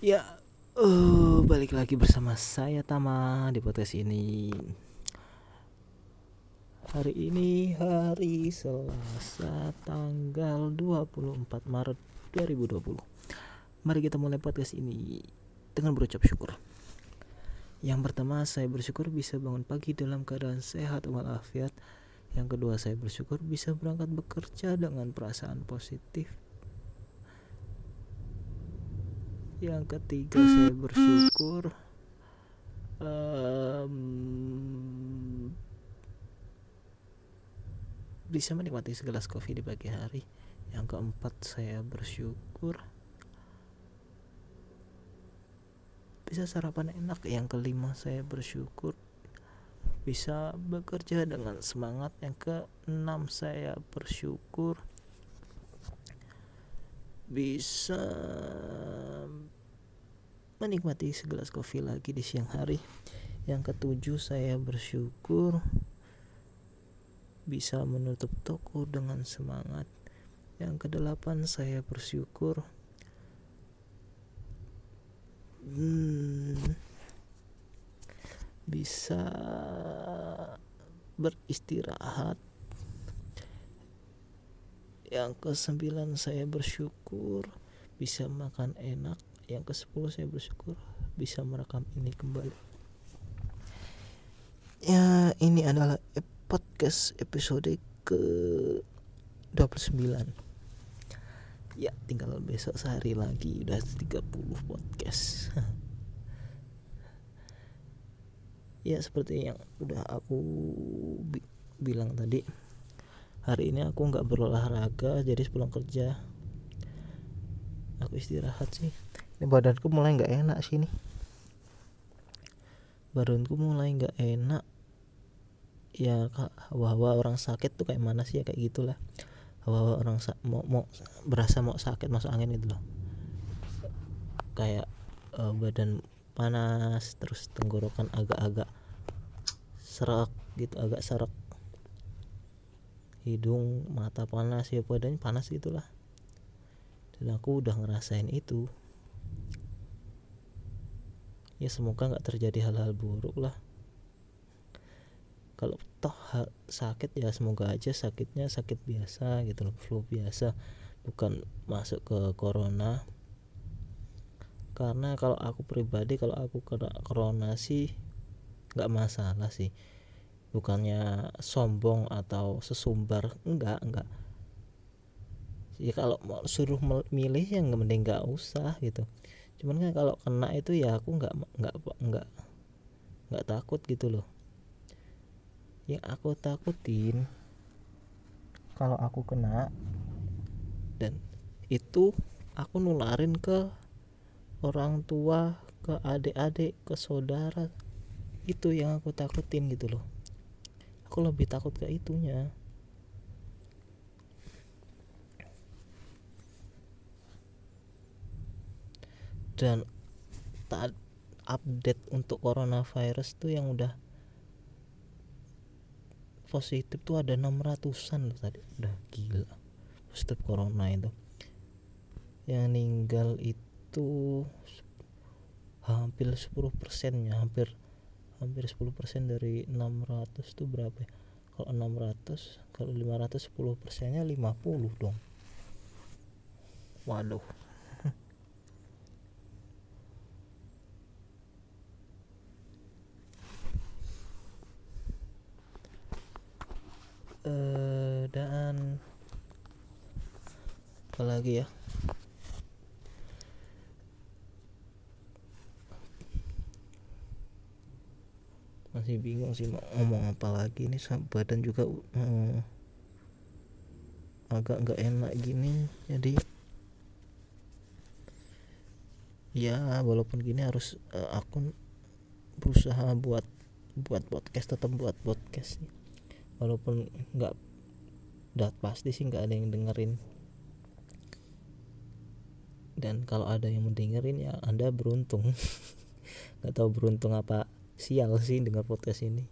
Ya, uh, balik lagi bersama saya Tama di podcast ini. Hari ini hari Selasa tanggal 24 Maret 2020. Mari kita mulai podcast ini dengan berucap syukur. Yang pertama, saya bersyukur bisa bangun pagi dalam keadaan sehat walafiat. Yang kedua, saya bersyukur bisa berangkat bekerja dengan perasaan positif yang ketiga saya bersyukur um, bisa menikmati segelas kopi di pagi hari. Yang keempat saya bersyukur bisa sarapan enak. Yang kelima saya bersyukur bisa bekerja dengan semangat. Yang keenam saya bersyukur bisa menikmati segelas kopi lagi di siang hari. Yang ketujuh, saya bersyukur bisa menutup toko dengan semangat. Yang kedelapan, saya bersyukur hmm, bisa beristirahat yang kesembilan saya bersyukur bisa makan enak yang ke sepuluh saya bersyukur bisa merekam ini kembali. Ya ini adalah podcast episode ke 29 ya tinggal besok sehari lagi udah 30 podcast. Ya seperti yang udah aku bi bilang tadi hari ini aku nggak berolahraga jadi pulang kerja. Aku istirahat sih ini badanku mulai nggak enak sih nih badanku mulai nggak enak. Ya hawa-hawa orang sakit tuh kayak mana sih? Ya kayak gitulah. Hawa-hawa orang mau mau berasa mau sakit masuk angin itu loh. Kayak uh, badan panas terus tenggorokan agak-agak serak gitu agak serak. Hidung mata panas ya badannya panas gitulah. Dan aku udah ngerasain itu ya semoga nggak terjadi hal-hal buruk lah. Kalau toh sakit ya semoga aja sakitnya sakit biasa gitu loh flu biasa bukan masuk ke corona. Karena kalau aku pribadi kalau aku kena corona sih nggak masalah sih. Bukannya sombong atau sesumbar enggak enggak ya kalau mau suruh milih yang mending nggak usah gitu cuman kan kalau kena itu ya aku nggak nggak nggak nggak takut gitu loh. Yang aku takutin kalau aku kena dan itu aku nularin ke orang tua ke adik-adik ke saudara itu yang aku takutin gitu loh. Aku lebih takut ke itunya dan tak update untuk coronavirus tuh yang udah positif tuh ada 600an loh tadi. Udah gila. Positif corona itu. Yang meninggal itu hampir 10 persennya hampir hampir 10% dari 600 itu berapa ya? kalau 600 kalau 500 10 persennya 50 dong. Waduh uh, dan apalagi ya? Masih bingung sih mau ngomong apa lagi ini badan juga uh, agak nggak enak gini jadi ya walaupun gini harus uh, aku berusaha buat buat podcast tetap buat podcast walaupun nggak dat pasti sih nggak ada yang dengerin. Dan kalau ada yang mendengerin ya anda beruntung. Nggak tahu beruntung apa sial sih dengar podcast ini.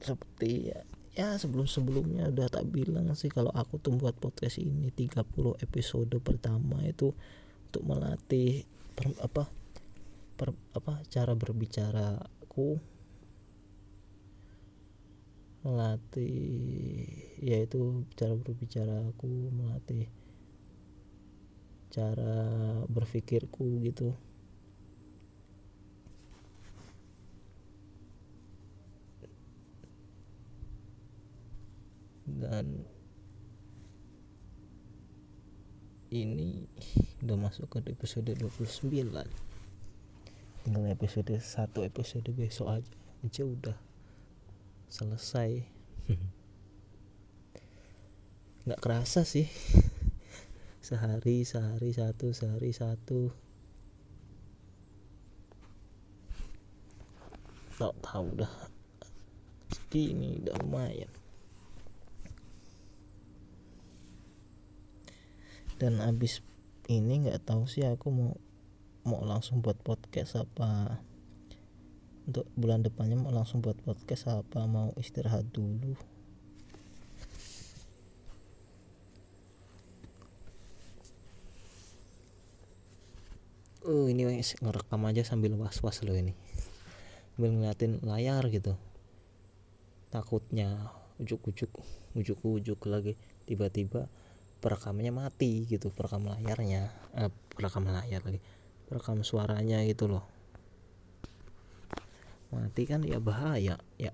Seperti ya ya sebelum sebelumnya udah tak bilang sih kalau aku tuh buat podcast ini 30 episode pertama itu untuk melatih per, apa per, apa cara berbicaraku. Melatih yaitu cara berbicara aku melatih cara berpikirku gitu. Dan ini udah masuk ke episode 29 tinggal episode 1 episode besok aja. Aja udah selesai. Nggak kerasa sih. Sehari sehari satu sehari satu. Tak tahu dah. Ini udah lumayan. Dan abis ini nggak tahu sih aku mau mau langsung buat podcast apa? Untuk bulan depannya mau langsung buat podcast apa? Mau istirahat dulu? Oh ini ngerekam aja sambil was-was loh ini. Sambil ngeliatin layar gitu. Takutnya ujuk-ujuk Ujuk-ujuk lagi. Tiba-tiba perekamannya mati gitu perekam layarnya. Eh, perekam layar lagi perekam suaranya gitu loh. Mati kan ya bahaya ya.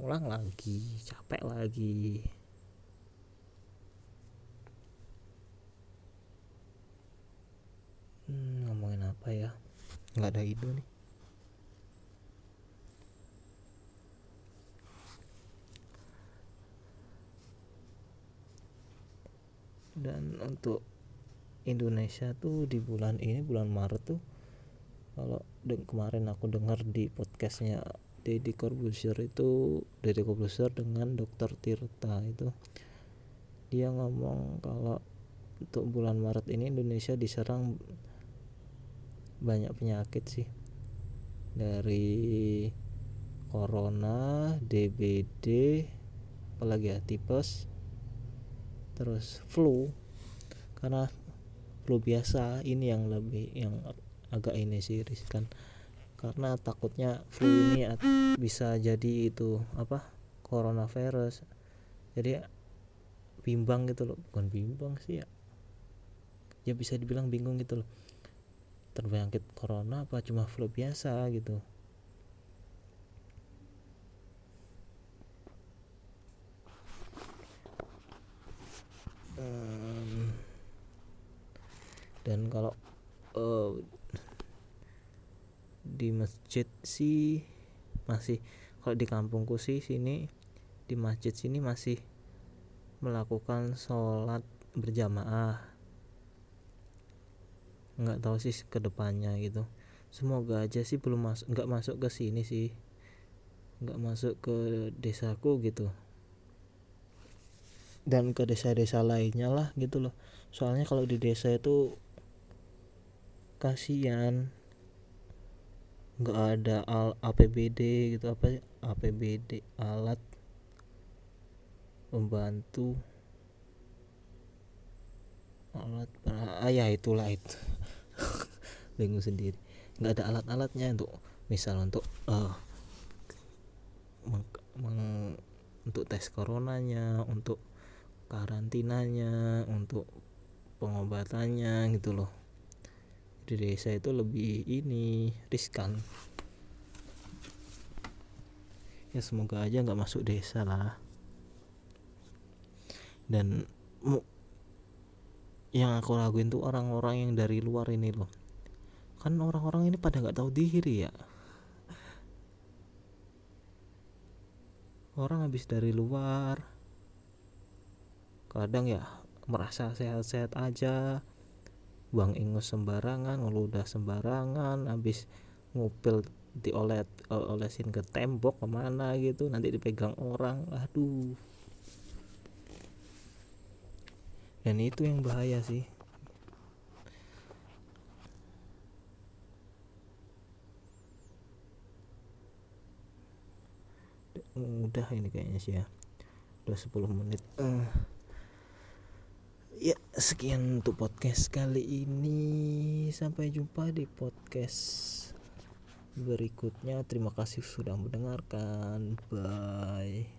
Ulang lagi capek lagi. Hmm, ngomongin apa ya? Nggak ada ide nih. Dan untuk Indonesia tuh di bulan ini bulan Maret tuh kalau kemarin aku dengar di podcastnya Deddy Corbuzier itu Deddy Corbuzier dengan Dokter Tirta itu dia ngomong kalau untuk bulan Maret ini Indonesia diserang banyak penyakit sih. Dari corona, DBD, apalagi ya tipes, terus flu. Karena flu biasa ini yang lebih yang agak ini sih riskan karena takutnya flu ini bisa jadi itu apa coronavirus. Jadi bimbang gitu loh. Bukan bimbang sih ya. Ya bisa dibilang bingung gitu loh. Terjangkit corona apa cuma flu biasa gitu dan kalau uh, di masjid sih masih kalau di kampungku sih sini di masjid sini masih melakukan sholat berjamaah. Nggak tahu sih ke depannya gitu. Semoga aja sih belum masuk nggak masuk ke sini sih. Nggak masuk ke desaku gitu. Dan ke desa-desa lainnya lah gitu loh. Soalnya kalau di desa itu kasihan. Nggak ada al APBD gitu apa APBD alat pembantu. Alat ah ya itulah itu. Bingung sendiri. Nggak ada alat-alatnya untuk misal untuk uh, meng, meng, untuk tes coronanya untuk karantinanya untuk pengobatannya gitu loh di desa itu lebih ini riskan. Ya semoga aja nggak masuk desa lah. Dan yang aku raguin tuh orang-orang yang dari luar ini loh. Kan orang-orang ini pada nggak tahu diri ya. Orang habis dari luar kadang ya merasa sehat-sehat aja buang ingus sembarangan ngeludah sembarangan habis ngupil diolet olesin ke tembok ke mana gitu nanti dipegang orang aduh. Dan itu yang bahaya sih. Udah ini kayaknya sih ya udah 10 menit. Uh, ya sekian untuk podcast kali ini. Sampai jumpa di podcast berikutnya. Terima kasih sudah mendengarkan. Bye